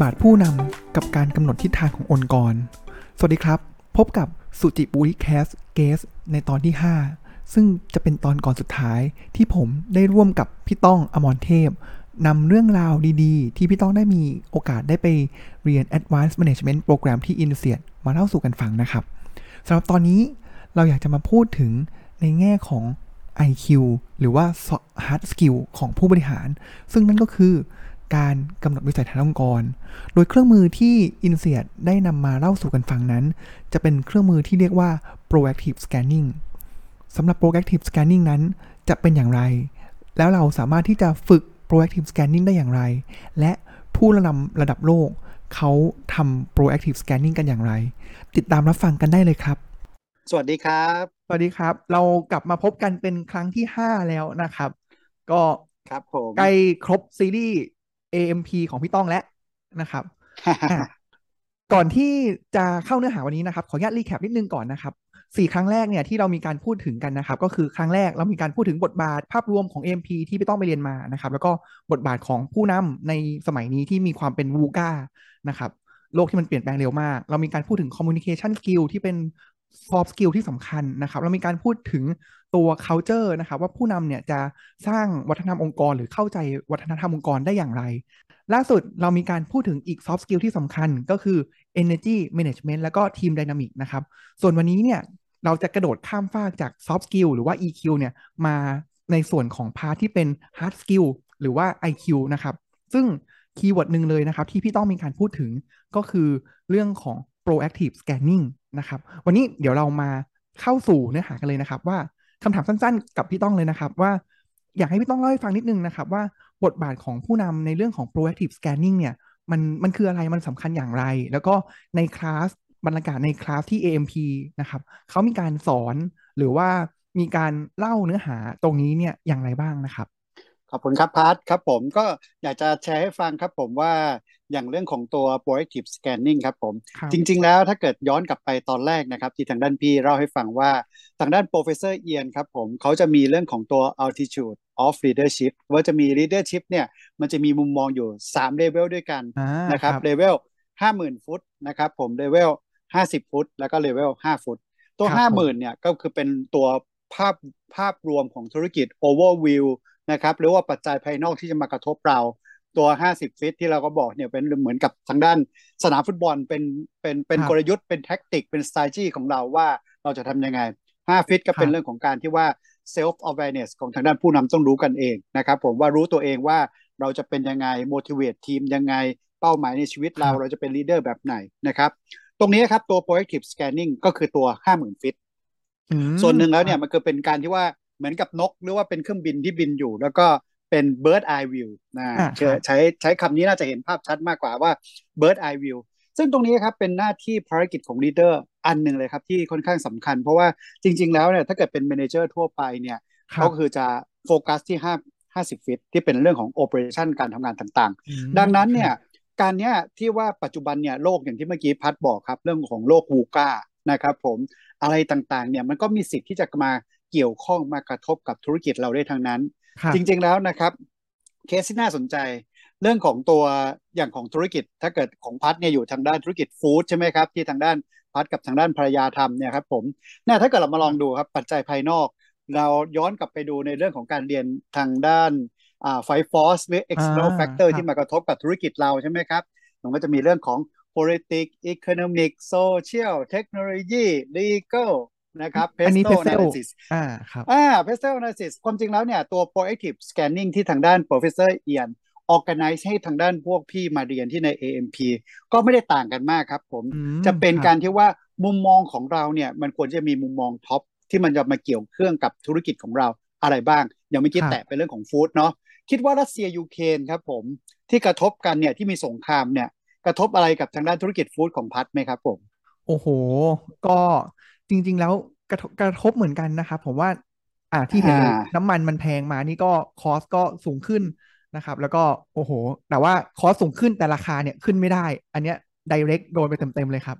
บาทผู้นำกับการกำหนดทิศทางขององค์กร สวัสดีครับ พบกับสุจิบุริแคสเกสในตอนที่ 5 ซึ่งจะเป็นตอนก่อนสุดท้ายที่ผมได้ร่วมกับพี่ต้องอมรเทพนำเรื่องราวดีๆ ที่พี่ต้องได้มีโอกาสได้ไปเรียน Advanced Management Program ที่ i n s e a t มาเล่าสู่กันฟังนะครับสำหรับตอนนี้เราอยากจะมาพูดถึงในแง่ของ IQ หรือว่า hard skill ของผู้บริหาร ซึ่งนั่นก็คือ การกำหนดวิสัยทัศน์องค์กร โดยเครื่องมือที่ i n s e a t ได้นำมาเล่าสู่กันฟังนั้น จะเป็นเครื่องมือที่เรียกว่า proactive scanning สำหรับ proactive scanning นั้นจะเป็นอย่างไร แล้วเราสามารถที่จะฝึก proactive scanning ได้อย่างไร และผู้ระดับระดับโลก เขาทำ proactive scanning กันอย่างไร ติดตามรับฟังกันได้เลยครับ สวัสดีครับ สวัสดีครับ เรากลับมาพบกันเป็นครั้งที่ 5 แล้วนะครับ ก็ครับผมใกล้ครบซีรีส์ AMP ของพี่ต้องแล้วนะครับก่อนที่จะเข้าเนื้อหาวันนี้นะครับ ขออนุญาตรีแคปนิดนึงก่อนนะครับสี่ครั้งแรกเนี่ยที่เรามีการพูดถึงกันนะครับ ก็คือครั้งแรกเรามีการพูดถึงบทบาทภาพรวมของ AMP ที่พี่ต้องไปเรียนมานะครับ แล้วก็บทบาทของผู้นำในสมัยนี้ที่มีความเป็นวูก้านะครับโลกที่มันเปลี่ยนแปลงเร็วมาก เรามีการพูดถึง communication skill ที่เป็น soft skill ที่สำคัญนะครับ เรามีการพูดถึงตัว culture นะครับ ว่าผู้นำเนี่ยจะสร้างวัฒนธรรมองค์กร หรือเข้าใจวัฒนธรรมองค์กรได้อย่างไร ล่าสุดเรามีการพูดถึงอีก soft skill ที่สำคัญก็คือ energy management แล้วก็ team dynamic นะครับ ส่วนวันนี้เนี่ยเราจะกระโดดข้ามฟากจาก soft skill หรือว่า EQ เนี่ยมาในส่วนของพาร์ทที่เป็น hard skill หรือว่า IQ นะครับ ซึ่งคีย์เวิร์ดหนึ่งเลยนะครับ ที่พี่ต้องมีการพูดถึงก็คือเรื่องของ proactive scanning นะครับ วันนี้เดี๋ยวเรามาเข้าสู่เนื้อหากันเลยนะครับ ว่าคำถามสั้นๆ กับพี่ต้องเลยนะครับ ว่าอยากให้พี่ต้องเล่าให้ฟังนิดนึงนะครับ ว่าบทบาทของผู้นำในเรื่องของ proactive scanning เนี่ยมันมันคืออะไรมันสำคัญอย่างไร แล้วก็ในคลาสบรรยากาศในคลาสที่ AMP นะครับเขามีการสอนหรือว่ามีการเล่าเนื้อหาตรงนี้เนี่ยอย่างไรบ้างนะครับ ขอบคุณครับพาร์ทครับผมก็อยากจะแชร์ให้ฟังครับผมว่าอย่างเรื่องของตัว proactive scanning ครับผมครับจริง ๆ แล้วถ้าเกิดย้อนกลับไปตอนแรกนะครับ ที่ทางด้านพี่เล่าให้ฟังว่าทางด้าน professor เอียนครับผมเขาจะมีเรื่องของตัว altitude of leadership ว่าจะมี leadership เนี่ยมันจะมีมุมมองอยู่3 level ด้วยกันอ่านะครับครับ level 50,000 ฟุตนะครับผม level 50 ฟุต แล้วก็ level 5 ฟุต ตัวครับผม50,000เนี่ยก็คือเป็นตัวภาพภาพรวมของธุรกิจ overview นะครับหรือว่าปัจจัยภายนอกที่จะมากระทบเราตัว 50 ฟิตที่เราก็บอกเนี่ยเป็นเหมือนกับทางด้านสนามฟุตบอลเป็นเป็นเป็นครับกลยุทธ์เป็นแท็กติกเป็น strategy ของเราว่าเราจะทำยังไง 5 ฟิตก็เป็นครับเรื่องของการที่ว่า self awareness ของทางด้านผู้นำต้องรู้กันเองนะครับผมว่ารู้ตัวเองว่าเราจะเป็นยังไง motivate ทีมยังไงเป้าหมายในชีวิตเราครับเราจะเป็น leader แบบไหนนะครับ ตรงนี้ครับตัว proactive scanning ก็คือตัว 50,000 ฟิตอืมส่วนหนึ่งแล้วเนี่คยรับมันคือเป็นการที่ว่า เหมือนกับนกหรือว่าเป็นเครื่องบินที่บินอยู่ แล้วก็เป็น bird eye view นะอ่าเชื่อครับใช้ใช้คำนี้น่าจะเห็นภาพชัดมากกว่าว่า bird eye view ซึ่งตรงนี้ครับเป็นหน้าที่ภารกิจของ leader อันหนึ่งเลยครับที่ค่อนข้างสำคัญ เพราะว่าจริง ๆ แล้วเนี่ยถ้าเกิดเป็น manager ทั่วไปเนี่ยครัก็บคือจะโฟกัสที่5 50ฟิตที่เป็นเรื่องของ operation การทำงานต่างๆอืมดังนั้นเนี่คยรับการเนี้ยที่ว่าปัจจุบันเนี่ยโลกอย่างที่เมื่อกี้พัดบอกครับ เรื่องของโลกวูก้านะครับผมอะไรต่างๆเนี่ยมันก็มีสิทธิ์ที่จะมา เกี่ยวข้องมากระทบกับธุรกิจเราได้ทั้งนั้นครับจริง ๆแล้วนะครับ เคสที่น่าสนใจ เรื่องของตัวอย่างของธุรกิจ ถ้าเกิดของพัดเนี่ยอยู่ทางด้านธุรกิจฟู้ดใช่ไหมครับ ที่ทางด้านพัดกับทางด้านภรรยาทำเนี่ยครับผมเนี่ยถ้าเกิดเรามาลองดูครับปัจจัยภายนอก เราย้อนกลับไปดูในเรื่องของการเรียนทางด้านอ่าไฟฟอสหรือ external อ่า factor ครับที่มากระทบกับธุรกิจเราใช่ไหมครับมันก็จะมีเรื่องของ politics economic social technology legal นะครับอันนี้ pestle Pestle analysis อ่าครับอ่า pestle analysis ความจริงแล้วเนี่ย ตัว proactive scanning ที่ทางด้าน professor เอียน organize ให้ทางด้านพวกพี่มาเรียนที่ใน AMP ก็ไม่ได้ต่างกันมากครับผมอืมจะเป็นครับการที่ว่ามุมมองของเราเนี่ย มันควรจะมีมุมมอง top ที่มันจะมาเกี่ยวเนื่องกับธุรกิจของเราอะไรบ้าง อย่างเมื่อกี้ครับแตะไปเรื่องของ food เนาะคิดว่ารัสเซียยูเครนครับผมที่กระทบกันเนี่ยที่มีสงครามเนี่ยกระทบอะไรกับทางด้านธุรกิจ food ของพัดไหมครับผม โอ้โห ก็จริง ๆ แล้วกระทบกระทบเหมือนกันนะครับ ผมว่า อ่าที่เห็นเลยอ่าน้ำมันมันแพงมานี่ก็ cost ก็สูงขึ้นนะครับ แล้วก็โอ้โห แต่ว่า cost สูงขึ้นแต่ราคาเนี่ยขึ้นไม่ได้ อันเนี้ย direct โดนไปเต็มๆเลยครับ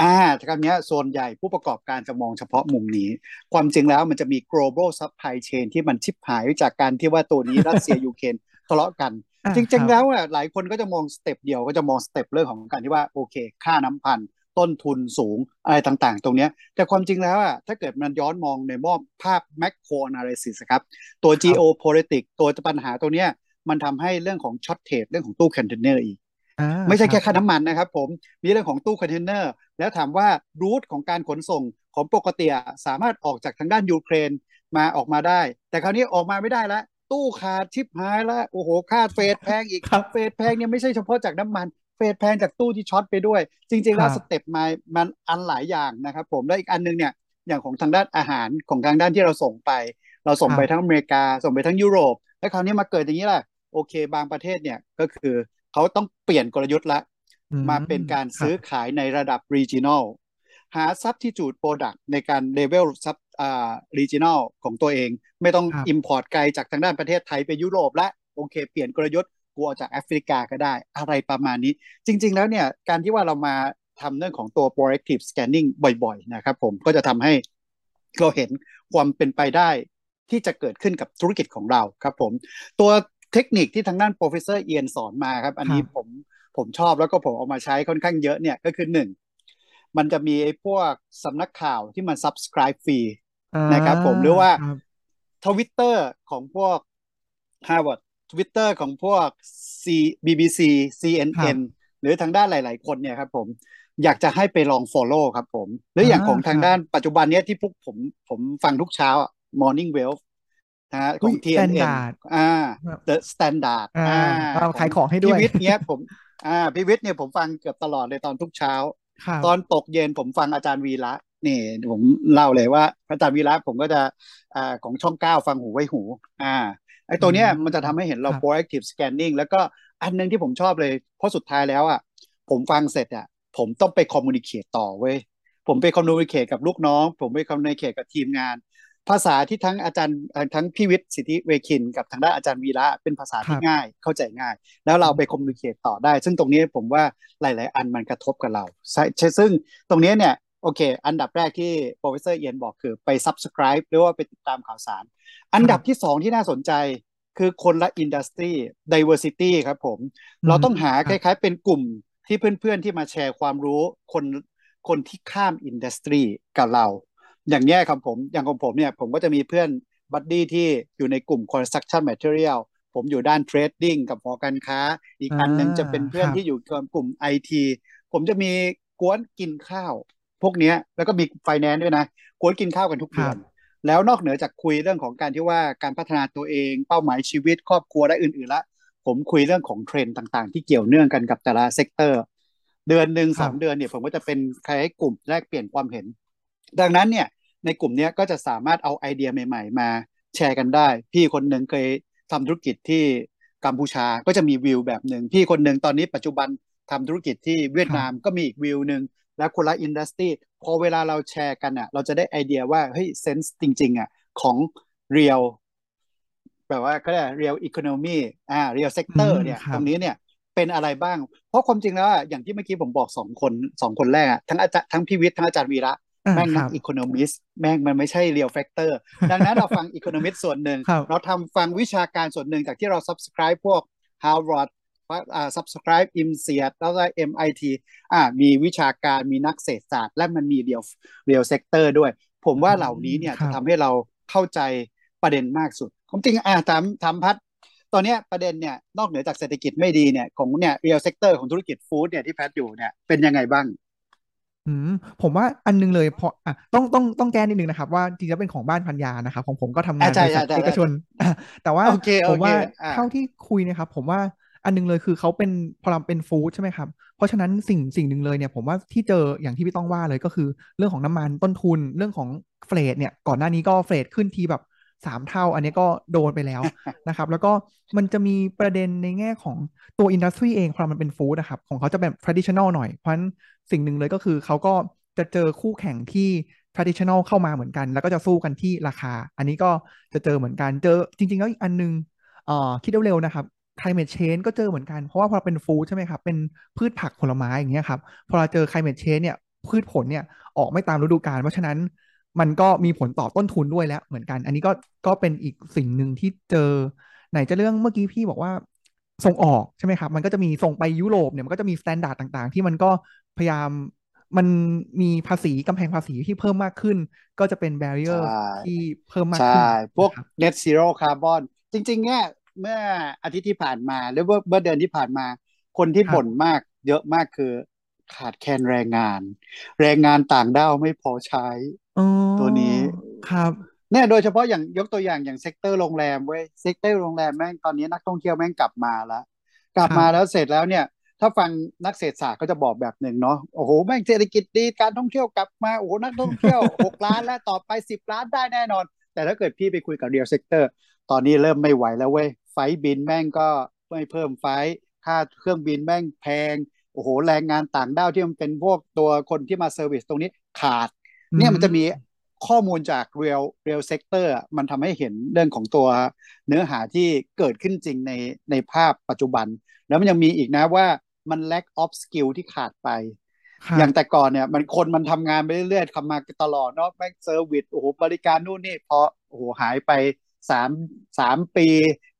อ่าคำเนี้ยส่วนใหญ่ผู้ประกอบการจะมองเฉพาะมุมนี้ ความจริงแล้วมันจะมี global supply chain ที่มันชิบหายจากการที่ว่าตัวนี้รัสเซียยูเครนทะเลาะกันอ่าครับ จริงๆแล้วอะหลายคนก็จะมองสเต็ปเดียวก็จะมองสเต็ปเรื่องของการที่ว่าโอเค ค่าน้ำพันธุ์ ต้นทุนสูงอะไรต่างๆ ตรงเนี้ยแต่ความจริงแล้วอะถ้าเกิดมันย้อนมองในมุมภาพ macro analysis ครับ ตัวครับ geopolitics ตัวปัญหาตัวเนี้ยมันทำให้เรื่องของ shortage เรื่องของตู้คอนเทนเนอร์อีกอ่าไม่ใช่ครัแค่บค่าน้ำมันนะครับผม มีเรื่องของตู้คอนเทนเนอร์ แล้วถามว่า route ของการขนส่งของปกติอะสามารถออกจากทางด้านยูเครนมาออกมาได้ แต่คราวนี้ออกมาไม่ได้แล้วตู้ขาดชิบหายแล้วโอ้โหค่า freight แพงอีกครับ freight แพงเนี่ยไม่ใช่เฉพาะจากน้ำมัน freight แพงจากตู้ที่ short ไปด้วย จริงๆแล้วครับสเต็ปมามันอันหลายอย่างนะครับผมแล้วอีกอันนึงเนี่ยอย่างของทางด้านอาหารของทางด้านที่เราส่งไป เราส่งครับไปทั้งอเมริกา ส่งไปทั้งยุโรป แล้วคราวนี้มาเกิดอย่างนี้แหละโอเค บางประเทศเนี่ยก็คือเขาต้องเปลี่ยนกลยุทธ์ละอืมมาเป็นการครับซื้อขายในระดับ regional หา substitute product ในการ level sub อ่า regional ของตัวเอง ไม่ต้องครับ import ไกลจากทางด้านประเทศไทยไปยุโรปและโอเค เปลี่ยนกลยุทธ์ กูเอาจากแอฟริกาก็ได้อะไรประมาณนี้ จริง ๆ แล้วเนี่ยการที่ว่าเรามาทำเรื่องของตัว proactive scanning บ่อย ๆ นะครับผมก็จะทำให้เราเห็นความเป็นไปได้ที่จะเกิดขึ้นกับธุรกิจของเราครับผม ตัวเทคนิคที่ทางด้าน professor เอียนสอนมาครับ อันนี้ครับผมผมชอบแล้วก็ผมเอามาใช้ค่อนข้างเยอะเนี่ยก็คือหนึ่งมันจะมีไอ้พวกสำนักข่าวที่มัน subscribe ฟรีอ่านะครับผมหรือว่าครับทวิตเตอร์ของพวก Harvard ทวิตเตอร์ของพวก C BBC ครับ CNN หรือทางด้านหลาย ๆ คนเนี่ยครับผมอยากจะให้ไปลอง follow ครับผม หรืออย่างอ่าของทางครับด้านปัจจุบันเนี้ยที่พวกผมผมฟังทุกเช้าอะ Morning Well นะฮะขอุ๊องย TNN Standard อ่าครับ The Standard อ่าอ่าเอาขขายของให้ด้วยพี่วิทย์เนี้ยผมอ่าพี่วิทย์เนี่ยผมฟังเกือบตลอดเลยตอนทุกเช้าครับตอนตกเย็นผมฟังอาจารย์วีระนี่ผมเล่าเลยว่าอาจารย์วีระผมก็จะอ่าของช่องเก้าฟังหูไว้หู อ่าไอ้ตัวเนี้ยอืมมันจะทำให้เห็นเราครับ proactive scanning แล้วก็อันหนึงที่ผมชอบเลย เพราะสุดท้ายแล้วอะผมฟังเสร็จอะผมต้องไป communicate ต่อเว้ยผมไป communicate กับลูกน้อง ผมไป communicate กับทีมงาน ภาษาที่ทั้งอาจารย์เอ่อทั้งพี่วิทย์สิทธิเวคิน กับทางด้านอาจารย์วีระเป็นภาษาที่ครับง่ายเข้าใจง่าย แล้วเราไปคอมมูนิเคตต่อได้ ซึ่งตรงนี้ผมว่าหลาย ๆ อันมันกระทบกับเราใช่ใช่ซึ่งตรงนี้เนี่ย โอเค อันดับแรกที่ professor เอียนบอกคือไป subscribe หรือว่าไปติดตามข่าวสาร อันดับที่สองที่น่าสนใจคือคนละ industry diversity ครับผม เราต้องหาครับ คล้าย ๆ เป็นกลุ่มที่เพื่อนๆที่มาแชร์ความรู้คนคนที่ข้าม industry กับเรา อย่างเนี้ยครับผมอย่างของผมเนี่ยผมก็จะมีเพื่อน buddy ที่อยู่ในกลุ่ม construction material ผมอยู่ด้าน trading กับหอการค้า อีกอันหนึ่งจะเป็นเพื่อนครับที่อยู่กับกลุ่ม IT ผมจะมีก๊วนกินข้าว พวกเนี้ยแล้วก็มี finance ด้วยนะก๊วนกินข้าวกันทุกเดือนแล้วนอกเหนือจากคุยเรื่องของการที่ว่าการพัฒนาตัวเองเป้าหมายชีวิตครอบครัวและอื่นๆละผมคุยเรื่องของเทรนด์ต่างๆ ที่เกี่ยวเนื่องกันกับแต่ละ sector เดือนหนึ่งครับ สองเดือนเนี่ยผมก็จะเป็นใครให้กลุ่มแลกเปลี่ยนความเห็น ดังนั้นเนี่ยในกลุ่มเนี้ยก็จะสามารถเอาไอเดียใหม่ ๆ มาแชร์กันได้ พี่คนหนึ่งเคยทำธุรกิจที่กัมพูชาก็จะมีวิวแบบหนึ่งพี่คนหนึ่งตอนนี้ปัจจุบันทำธุรกิจที่เวียดนามก็มีอีกวิวหนึ่ง แล้วคนละ industry พอเวลาเราแชร์กันอะ เราจะได้ไอเดียว่าเฮ้ย sense จริง ๆ อะ ของ real แบบว่าก็เรียก real economy อ่า real sector อืมเนี่ยครับตรงนี้เนี่ยเป็นอะไรบ้าง เพราะความจริงแล้วอะอย่างที่เมื่อกี้ผมบอกสองคนสองคนแรกอะทั้งอาจารย์ทั้งพี่วิทย์ทั้งอาจารย์วีระอ่าแม่งครับ นัก economist แม่งมันไม่ใช่ real sector ดังนั้นเราฟังอีโคโนมิสส่วนหนึ่งครับเราทำฟังวิชาการส่วนหนึ่งจากที่เรา subscribe พวก Harvard อ่า subscribe IMSIAT แล้วก็ MIT อ่ามีวิชาการมีนักเศรษฐศาสตร์ และมันมี real real sector ด้วย ผมว่าเหล่านี้เนี่ยครัจะบทำให้เราเข้าใจประเด็นมากสุดผมจริงอ่าถามถามพัดตอนเนี้ยประเด็นเนี่ยนอกเหนือจากเศรษฐกิจไม่ดีเนี่ยของเนี่ย real sector ของธุรกิจฟู้ดเนี่ยที่แพทอยู่เนี่ยเป็นยังไงบ้างอืมผมว่าอันนึงเลยเพราะอะต้องต้องต้องแก้นิดนึงนะครับ ว่าจริงๆแล้วเป็นของบ้านพันยานะครับ ของผมก็ทำงานอะใช่บริษัทใช่ใช่เอกชน แต่ว่าโอเคผโอมเคว่าอ่าเท่าที่คุยนะครับ ผมว่า อันนึงเลยคือเขาเป็นพอเราเป็นฟู้ดใช่ไหมครับ เพราะฉะนั้นสิ่งสิ่งหนึ่งเลยเนี่ยผมว่าที่เจออย่างที่พี่ต้องว่าเลยก็คือ เรื่องของน้ำมันต้นทุนเรื่องของเฟรดเนี่ยก่อนหน้านี้ก็เฟรดขึ้นทีแบบสามเท่า อันนี้ก็โดนไปแล้วนะครับ แล้วก็มันจะมีประเด็นในแง่ของตัวอินดัสทรีเองพอมันเป็นฟู้ดนะครับ ของเขาจะแบบ traditional หน่อย เพราะฉะนั้นสิ่งหนึ่งเลยก็คือเขาก็จะเจอคู่แข่งที่ traditional เข้ามาเหมือนกัน แล้วก็จะสู้กันที่ราคา อันนี้ก็จะเจอเหมือนกันเจอจริง ๆ แล้วอีกอันนึงเอ่อคิดเร็วๆนะครับ climate change ก็เจอเหมือนกัน เพราะว่าพอเราเป็นฟู้ดใช่ไหมครับ เป็นพืชผักผลไม้อย่างเงี้ยครับ พอเราเจอ climate change เนี่ย พืชผลเนี่ยออกไม่ตามฤดูกาล เพราะฉะนั้นมันก็มีผลต่อต้นทุนด้วยแล้วเหมือนกัน อันนี้ก็ก็เป็นอีกสิ่งหนึ่งที่เจอ ไหนจะเรื่องเมื่อกี้พี่บอกว่าส่งออกใช่ไหมครับ มันก็จะมีส่งไปยุโรปเนี่ยมันก็จะมี standard ต่างๆ ที่มันก็พยายามมันมีภาษีกำแพงภาษีที่เพิ่มมากขึ้น ก็จะเป็นแบเรียร์ใช่ที่เพิ่มมากใช่ขึ้นพวกนะครับ net zero carbon จริง ๆ เนี่ย เมื่ออาทิตย์ที่ผ่านมาหรือว่าเมื่อเดือนที่ผ่านมา คนที่ครับบ่นมาก เยอะมากคือ ขาดแคลนแรงงาน แรงงานต่างด้าวไม่พอใช้อ๋อตัวนี้ครับเนี่ยโดยเฉพาะอย่างยกตัวอย่างอย่าง sector โรงแรมเว้ย sector โรงแรมแม่งตอนนี้นักท่องเที่ยวแม่งกลับมาแล้ว กลับครับมาแล้วเสร็จแล้วเนี่ย ถ้าฟังนักเศรษฐศาสตร์ก็จะบอกแบบหนึ่งเนาะโอ้โหแม่งเศรษฐกิจดีการท่องเที่ยวกลับมาโอ้โหนักท่องเที่ยวหกล้านแล้วต่อไปสิบล้านได้แน่นอน แต่ถ้าเกิดพี่ไปคุยกับ real sector ตอนนี้เริ่มไม่ไหวแล้วเว้ย flight บินแม่งก็ไม่เพิ่ม flight ค่าเครื่องบินแม่งแพง โอ้โหแรงงานต่างด้าวที่มันเป็นพวกตัวคนที่มา service ตรงนี้ขาด เนี่ยมันจะมีข้อมูลจาก real real sector อะมันทำให้เห็นเรื่องของตัวเนื้อหาที่เกิดขึ้นจริงในในภาพปัจจุบัน แล้วมันยังมีอีกนะว่ามัน lack of skill ที่ขาดไปครับอย่างแต่ก่อนเนี่ย มันคนมันทำงานไปเรื่อยๆทำมาตลอดเนาะแม่งเซอร์วิสโอ้โหบริการนู่นนี่พอโอ้โหหายไปสามสามปี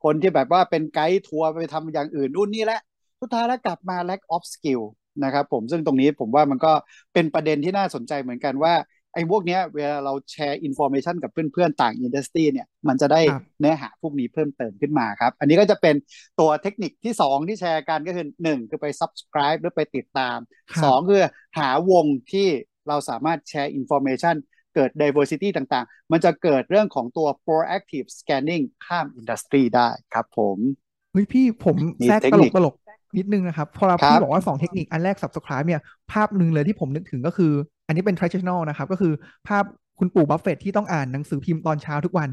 คนที่แบบว่าเป็นไกด์ทัวร์ไปทำอย่างอื่นนู่นนี่แหละสุดท้ายแล้วกลับมา lack of skill นะครับผมซึ่งตรงนี้ผมว่ามันก็เป็นประเด็นที่น่าสนใจเหมือนกันว่าไอ้พวกเนี้ยเวลาเราแชร์ information กับเพื่อนๆ ต่าง industry เนี่ย มันจะได้ครับเนื้อหาพวกนี้เพิ่มเติมขึ้นมาครับ อันนี้ก็จะเป็นตัวเทคนิคที่ 2 ที่แชร์กันก็คือ 1 คือไป subscribe หรือไปติดตามครับ2คือหาวงที่เราสามารถแชร์ information เกิด diversity ต่างๆ มันจะเกิดเรื่องของตัว proactive scanning ข้าม industry ได้ครับผมเฮ้ยพี่ผมมีแทรกเทคนิคตลกตลกนิดนึงนะครับ พอเราครับ พี่บอกว่าสองเทคนิคอันแรก subscribe เนี่ย ภาพหนึ่งเลยที่ผมนึกถึงก็คือ อันนี้เป็น traditional นะครับ ก็คือภาพคุณปู่บัฟเฟตต์ที่ต้องอ่านหนังสือพิมพ์ตอนเช้าทุกวัน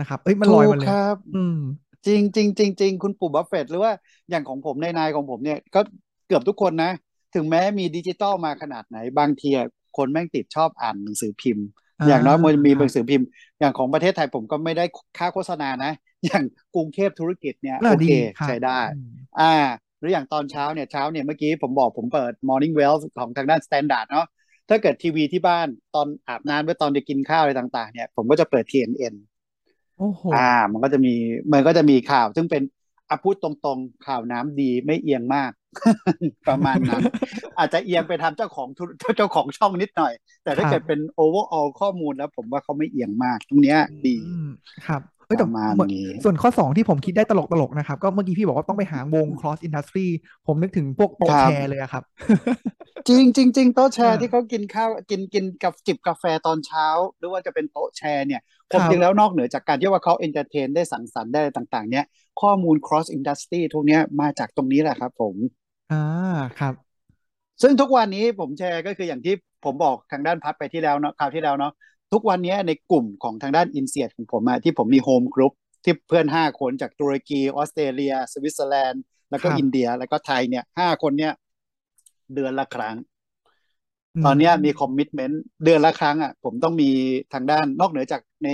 นะครับ เอ้ยมันลอยขึ้นมาเลยครับ อืมจริงจริงจริงจริงคุณปู่บัฟเฟตต์หรือว่าอย่างของผมในนายของผมเนี่ยก็เกือบทุกคนนะ ถึงแม้มีดิจิตอลมาขนาดไหนบางทีอะ คนแม่งติดชอบอ่านหนังสือพิมพ์อ่าอย่างน้อยมันมีครับหนังสือพิมพ์ อย่างของประเทศไทยผมก็ไม่ได้ค่าโฆษณานะ อย่างกรุงเทพธุรกิจเนี่ยน่าโอดีเคครับใช้ได้อืมอ่า หรืออย่างตอนเช้าเนี่ยเช้าเนี่ยเมื่อกี้ผมบอกผมเปิด Morning Well ของทางด้าน Standard เนาะถ้าเกิดทีวีที่บ้านตอนอาบน้ำหรือตอนจะกินข้าวอะไรต่างๆ เนี่ยผมก็จะเปิด TNN โอ้โหอ่า มันก็จะมีมันก็จะมีข่าว ซึ่งเป็นอะพูดตรงๆ ข่าวน้ำดีไม่เอียงมาก ประมาณนั้น อาจจะเอียงไปทำเจ้าของธุรเจ้าของช่องนิดหน่อย แต่ถ้าครับเกิดเป็น overall ข้อมูลแล้ว ผมว่าเขาไม่เอียงมาก ตรงเนี้ยดีอืมครับเอ้ยแต่ประมาณเหมือนนี้ส่วนข้อสองที่ผมคิดได้ตลกตลกๆนะครับ ก็เมื่อกี้พี่บอกว่าต้องไปหาวง cross industry ผมนึกถึงพวกโต๊ะครับแชร์เลยอะครับ จริงจริงจริงโต๊ะแชร์อ่าที่เขากินข้าวกินกินกับจิบกาแฟตอนเช้า หรือว่าจะเป็นโต๊ะแชร์เนี่ยคครัวามบจริงแล้วนอกเหนือจากการที่ว่าเขา entertain ได้สังสรรค์ได้อะไรต่าง ๆ เนี่ยข้อมูล cross industry ทุกเนี้ยมาจากตรงนี้แหละครับผม อ่าครับ ซึ่งทุกวันนี้ผมแชร์ก็คืออย่างที่ผมบอกทางด้านพัดไปที่แล้วเนาะคราวที่แล้วเนาะทุกวันนี้ในกลุ่มของทางด้าน INSEAD ของผมอะที่ผมมี home group ที่เพื่อน5คนจากตุรกีออสเตรเลีย สวิตเซอร์แลนด์ แล้วก็ครับอินเดียแล้วก็ไทยเนี่ยห้าคนเนี่ย เดือนละครั้งอืมตอนเนี้ยมี commitment เดือนละครั้งอะผมต้องมีทางด้านนอกเหนือจากใน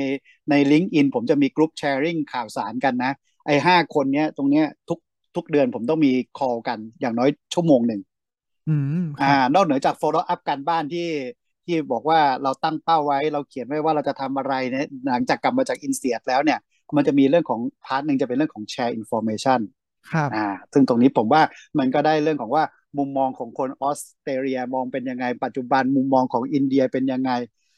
ใน LinkedIn ผมจะมี group sharing ข่าวสารกันนะ ไอ้ห้าคนเนี้ยตรงเนี้ยทุก ทุกเดือนผมต้องมี call กันอย่างน้อยชั่วโมงหนึ่งอืม ค่ารับนอกเหนือจาก follow up การบ้านที่ที่บอกว่าเราตั้งเป้าไว้ เราเขียนไว้ว่าเราจะทำอะไรเนี่ยหลังจากกลับมาจาก INSEAD แล้วเนี่ย มันจะมีเรื่องของ part หนึ่งจะเป็นเรื่องของ share information ครับอ่าซึ่งตรงนี้ผมว่ามันก็ได้เรื่องของว่ามุมมองของคนออสเตรเลียมองเป็นยังไง ปัจจุบันมุมมองของอินเดียเป็นยังไง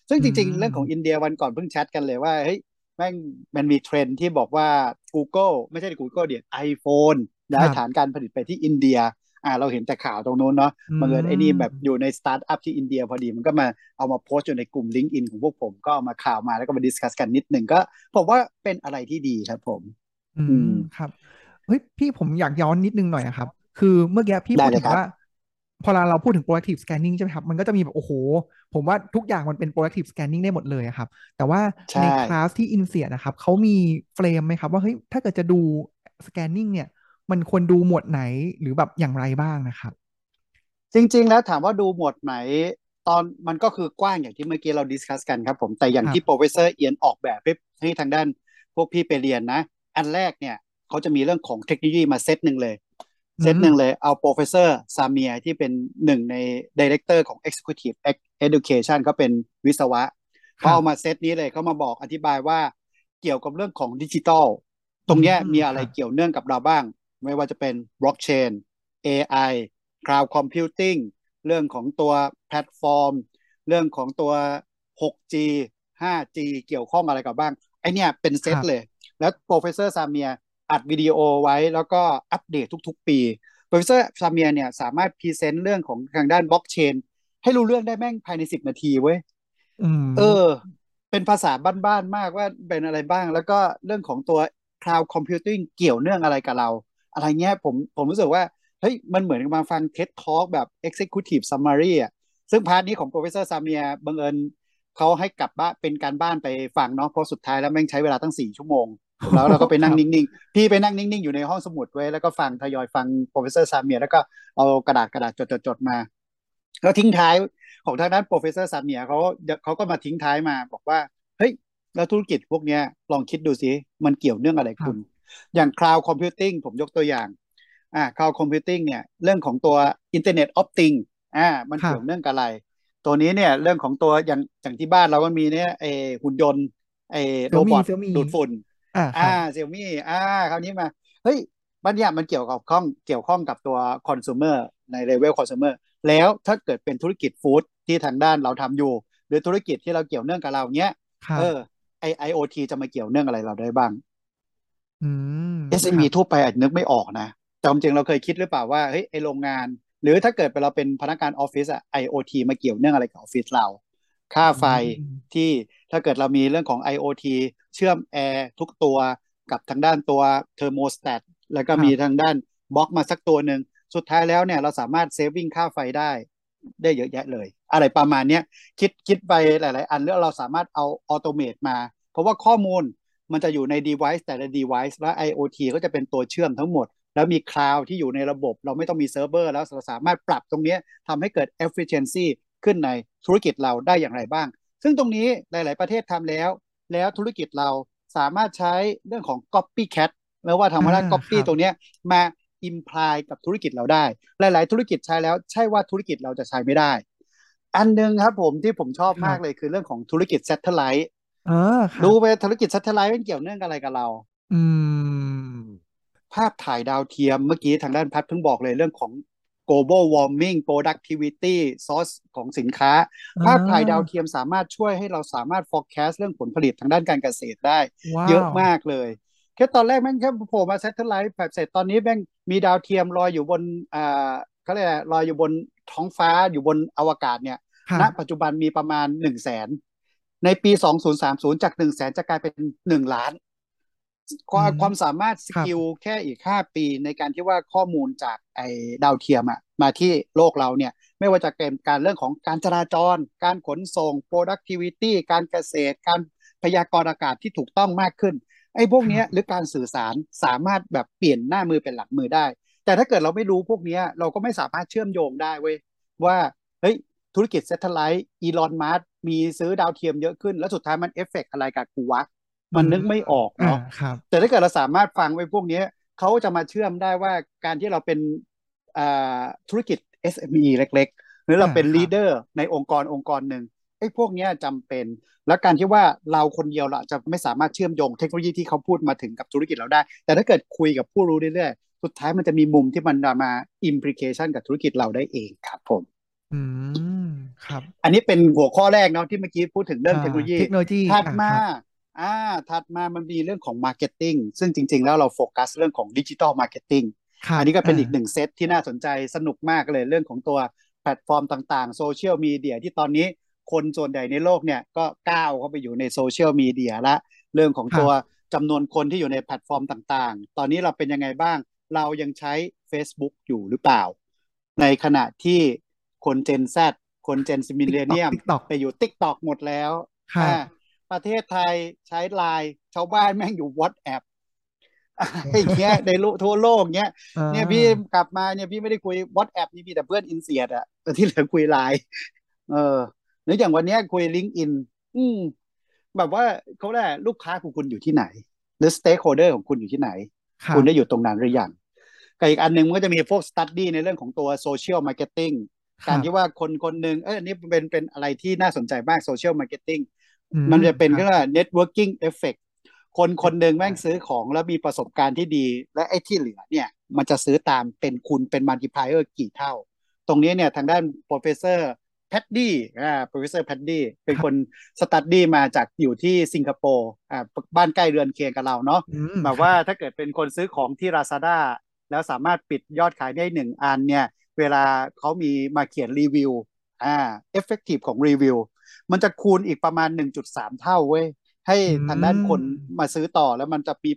ซึ่งจริงอืๆมเรื่องของอินเดียวันก่อนเพิ่งแชทกันเลยว่าเฮ้ย แม่งมันมีเทรนด์ที่บอกว่า Google ไม่ใช่ Google เดี๋ยว iPhone ย้ายฐานการผลิตไปที่อินเดียอ่าเราเห็นแต่ข่าวตรงนู้นเนาะอืบังเอิญไอ้นี่มแบบอยู่ในสตาร์ทอัพที่อินเดียพอดีมันก็มาเอามาโพสต์อยู่ในกลุ่ม LinkedIn ของพวกผมก็เอามาข่าวมาแล้วก็มา discuss กันนิดหนึ่งก็ ผมว่าเป็นอะไรที่ดีครับผม อือืมครับเฮ้ยพี่ผมอยากย้อนนิดนึงหน่อยอะครับ คือเมื่อกี้พี่ได้พูดถึงเลยครับว่า พอเราเราพูดถึง proactive scanning ใช่ไหมครับ มันก็จะมีแบบ โอ้โห ผมว่าทุกอย่างมันเป็น proactive scanning ได้หมดเลยอะครับ แต่ว่าใช่ในคลาสที่ INSEAD นะครับเขามี frame ไหมครับ ว่าเฮ้ยถ้าเกิดจะดู scanning เนี่ย มันควรดูหมวดไหนหรือแบบอย่างไรบ้างนะครับ จริง ๆ แล้วถามว่าดูหมวดไหน ตอนมันก็คือกว้างอย่างที่เมื่อกี้เรา discuss กันครับผมแต่อย่างที่ ครับงที่โปรเฟสเซอร์เอียนออกแบบให้ให้ทางด้านพวกพี่ไปเรียนนะ อันแรกเนี่ยเขาจะมีเรื่องของเทคโนโลยีมาเซตหนึ่งเลยอื เซตหนึ่งเลยเอา professor Sameer ที่เป็นหนึ่งใน director ของ Executive Education เขาเป็นวิศวะคเขาเอามาเซตนี้เลยเขามาบอกอธิบายว่าเกี่ยวกับเรื่องของดิจิทัลตรงเนี้ย อืมมีอะไร ครับเกี่ยวเนื่องกับเราบ้าง ไม่ว่าจะเป็น blockchain AI Cloud Computing เรื่องของตัวแพลตฟอร์ม เรื่องของตัว 6G 5G เกี่ยวข้องอะไรกับบ้างไอเนี่ยเป็นเซตเลย แล้ว professor Sameer อัดวิดีโอไว้แล้วก็อัปเดตทุก ๆ ปี professor Sameer เนี่ยสามารถ present เรื่องของทางด้านบล็อกเชนให้รู้เรื่องได้แม่งภายในสิบนาทีเว้ยเออ เป็นภาษาบ้านๆมากว่าเป็นอะไรบ้าง แล้วก็เรื่องของตัว cloud computing เกี่ยวเนื่องอะไรกับเรา อะไรเงี้ยผมผมรู้สึกว่า เฮ้ย มันเหมือนมาฟัง TED Talk แบบ Executive Summary อะซึ่ง part นี้ของ Professor Sameer บังเอิญเขาให้กลับบ้านเป็นการบ้านไปฟังเนาะเพราะสุดท้ายแล้วแม่งใช้เวลาตั้งสี่ชั่วโมง แล้วเราก็ไปนั่งนิ่งๆ พี่ไปนั่งนิ่งๆ อยู่ในห้องสมุดไว้แล้วก็ฟังทยอยฟัง Professor ซาเมียแล้วก็เอากระดาษกระดาษจดๆมา แล้วทิ้งท้ายของทางด้าน Professor ซาเมียเขาเขาก็มาทิ้งท้ายมาบอกว่า เฮ้ย แล้วธุรกิจพวกเนี้ยลองคิดดูสิ มันเกี่ยวเนื่องอะไรคุณ อย่าง cloud computing ผมยกตัวอย่างอ่า cloud computing เนี่ยเรื่องของตัว Internet of Things อ่ามันเกี่ยวเนื่องกับอะไร ตัวนี้เนี่ยเรื่องของตัวอย่างอย่างที่บ้านเราก็มีเนี่ยไอหุ่นยนต์ไอ robot ดูดฝุ่น อ่า Xiaomi อ่าคราวนี้มา เฮ้ยบัญญัติมันเกี่ยวกับข้องเกี่ยวข้องกับตัวคอน sumer ในเลเวลคอน sumer แล้วถ้าเกิดเป็นธุรกิจ food ที่ทางด้านเราทำอยู่ หรือธุรกิจที่เราเกี่ยวเนื่องกับเราเนี้ยเออไอ IoT จะมาเกี่ยวเนื่องอะไรเราได้บ้าง SME ทั่วไปอาจนึกไม่ออกนะแต่จริงเราเคยคิดหรือเปล่าว่าเฮ้ยไอโรงงาน หรือถ้าเกิดเราเป็นพนักงานออฟฟิศอะ IoT มาเกี่ยวเนื่องอะไรกับออฟฟิศเรา ค่าไฟที่ถ้าเกิดเรามีเรื่องของ IoT เชื่อมแอร์ทุกตัวกับทางด้านตัว thermostat แล้วก็มีทางด้านบล็อกมาสักตัวหนึ่งสุดท้ายแล้วเนี่ยเราสามารถ saving ค่าไฟได้ได้เยอะแยะเลย อะไรประมาณนี้คิดคิดไปหลาย ๆ อันแล้วเราสามารถเอา automate มา เพราะว่าข้อมูลมันจะอยู่ใน device แต่ละ device และ IoT ก็จะเป็นตัวเชื่อมทั้งหมด แล้วมีคลาวด์ที่อยู่ในระบบ เราไม่ต้องมีเซิร์ฟเวอร์แล้วเราสามารถปรับตรงนี้ทำให้เกิด efficiency ขึ้นในธุรกิจเราได้อย่างไรบ้าง ซึ่งตรงนี้หลาย ๆ ประเทศทำแล้ว แล้วธุรกิจเราสามารถใช้เรื่องของ copycat ไม่ว่าทำว่า copy ตรงนี้มา imply กับธุรกิจเราได้ หลาย ๆ ธุรกิจใช้แล้วใช่ว่าธุรกิจเราจะใช้ไม่ได้ อันหนึ่งครับผมที่ผมชอบมากเลยคือเรื่องของธุรกิจ satellite ดูไปธุรกิจ satellite มันเกี่ยวเนื่องอะไรกับเรา อืมภาพถ่ายดาวเทียมเมื่อกี้ทางด้านพัดเพิ่งบอกเลยเรื่องของ global warming productivity source ของสินค้า ภาพถ่ายดาวเทียมสามารถช่วยให้เราสามารถ forecast เรื่องผลผลิตทางด้านการเกษตรได้ เยอะมากเลย แค่ตอนแรกแม่งแค่โผล่มา satellite แบบเสร็จตอนนี้แม่งมีดาวเทียมลอยอยู่บนอ่าเขาเรียกลอยอยู่บนท้องฟ้าอยู่บนอวกาศเนี่ยณปัจจุบันมีประมาณหนึ่งแสนในปี 2030 จากหนึ่งแสนจะกลายเป็นหนึ่งล้าน ความความสามารถสกิลแค่อีกห้าปีในการที่ว่าข้อมูลจากไอ้ดาวเทียมอะมาที่โลกเราเนี่ย ไม่ว่าจะเป็นการเรื่องของการจราจร การขนส่ง productivity การเกษตร การพยากรณ์อากาศที่ถูกต้องมากขึ้น ไอ้พวกนี้หรือการสื่อสารสามารถแบบเปลี่ยนหน้ามือเป็นหลังมือได้ แต่ถ้าเกิดเราไม่รู้พวกนี้เราก็ไม่สามารถเชื่อมโยงได้เว้ยว่าเฮ้ยธุรกิจ satellite อีลอนมัสก์ มีซื้อดาวเทียมเยอะขึ้น แล้วสุดท้ายมันเอฟเฟกอะไรกับกูวะ มันนึกไม่ออกเนาะแต่ถ้าเกิดเราสามารถฟังไว้พวกนี้เขาจะมาเชื่อมได้ว่าการที่เราเป็นธุรกิจ SME เล็ก ๆ หรือเราเป็น leader ในองค์กรองค์กรหนึ่งไอ้พวกนี้จำเป็น และการที่ว่าเราคนเดียวเราจะไม่สามารถเชื่อมโยงเทคโนโลยีที่เขาพูดมาถึงกับธุรกิจเราได้ แต่ถ้าเกิดคุยกับผู้รู้เรื่อยๆ สุดท้ายมันจะมีมุมที่มันมา implication กับธุรกิจเราได้เองครับผม อืม ครับ อันนี้เป็นหัวข้อแรกเนาะที่เมื่อกี้พูดถึงเรื่องเทคโนโลยี เทคโนโลยีถัดมา อ่าถัดมามันมีเรื่องของ marketing ซึ่งจริง ๆ แล้วเราโฟกัสเรื่องของ digital marketing อันนี้ก็เป็นอีกหนึ่งเซตที่น่าสนใจสนุกมากเลยเรื่องของตัวแพลตฟอร์มต่างๆโซเชียลมีเดียที่ตอนนี้คนส่วนใหญ่ในโลกเนี่ยก็ก้าวเข้าไปอยู่ในโซเชียลมีเดียละเรื่องของตัวจำนวนคนที่อยู่ในแพลตฟอร์มต่างๆ ตอนนี้เราเป็นยังไงบ้าง เรายังใช้ Facebook อยู่หรือเปล่า ในขณะที่คนเจน Z คน gen Z millennium ไปอยู่ TikTok หมดแล้ว ประเทศไทยใช้ไลน์ชาวบ้านแม่งอยู่ WhatsApp อย่างเงี้ยในทั่วโลกเงี้ยเนี่ยพี่กลับมาเนี่ยพี่ไม่ได้คุย WhatsApp นี่มีแต่เพื่อน INSEAD อะแต่ที่เหลือคุยไลน์เออหรืออย่างวันนี้คุย LinkedInอืมแบบว่าเขาแหละลูกค้าของคุณอยู่ที่ไหน หรือ stakeholder ของคุณอยู่ที่ไหน คุณได้อยู่ตรงนั้นหรือยังกับอีกอันหนึ่งมันก็จะมีพวก study ในเรื่องของตัว social marketing การที่ว่าคนคนหนึ่งเอออันนี้เป็นเป็นอะไรที่น่าสนใจมาก social marketing มันจะเป็นก็ว่า networking effect คนคนหนึ่งแม่งซื้อของแล้วมีประสบการณ์ที่ดี และไอ้ที่เหลือเนี่ย มันจะซื้อตามเป็นคุณเป็น multiplier กี่เท่า ตรงนี้เนี่ยทางด้าน professor แพดดี้อ่า professor แพดดี้เป็นคน study มาจากอยู่ที่สิงคโปร์อ่าบ้านใกล้เรือนเคียงกับเราเนาะอืมแบบว่าถ้าเกิดเป็นคนซื้อของที่ Lazada แล้วสามารถปิดยอดขายได้หนึ่งอันเนี่ย เวลาเขามีมาเขียนรีวิวอ่า effective ของรีวิว มันจะคูณอีกประมาณ 1.3 เท่าเว้ย ให้ทางด้านคนมาซื้อต่อแล้วมันจะมี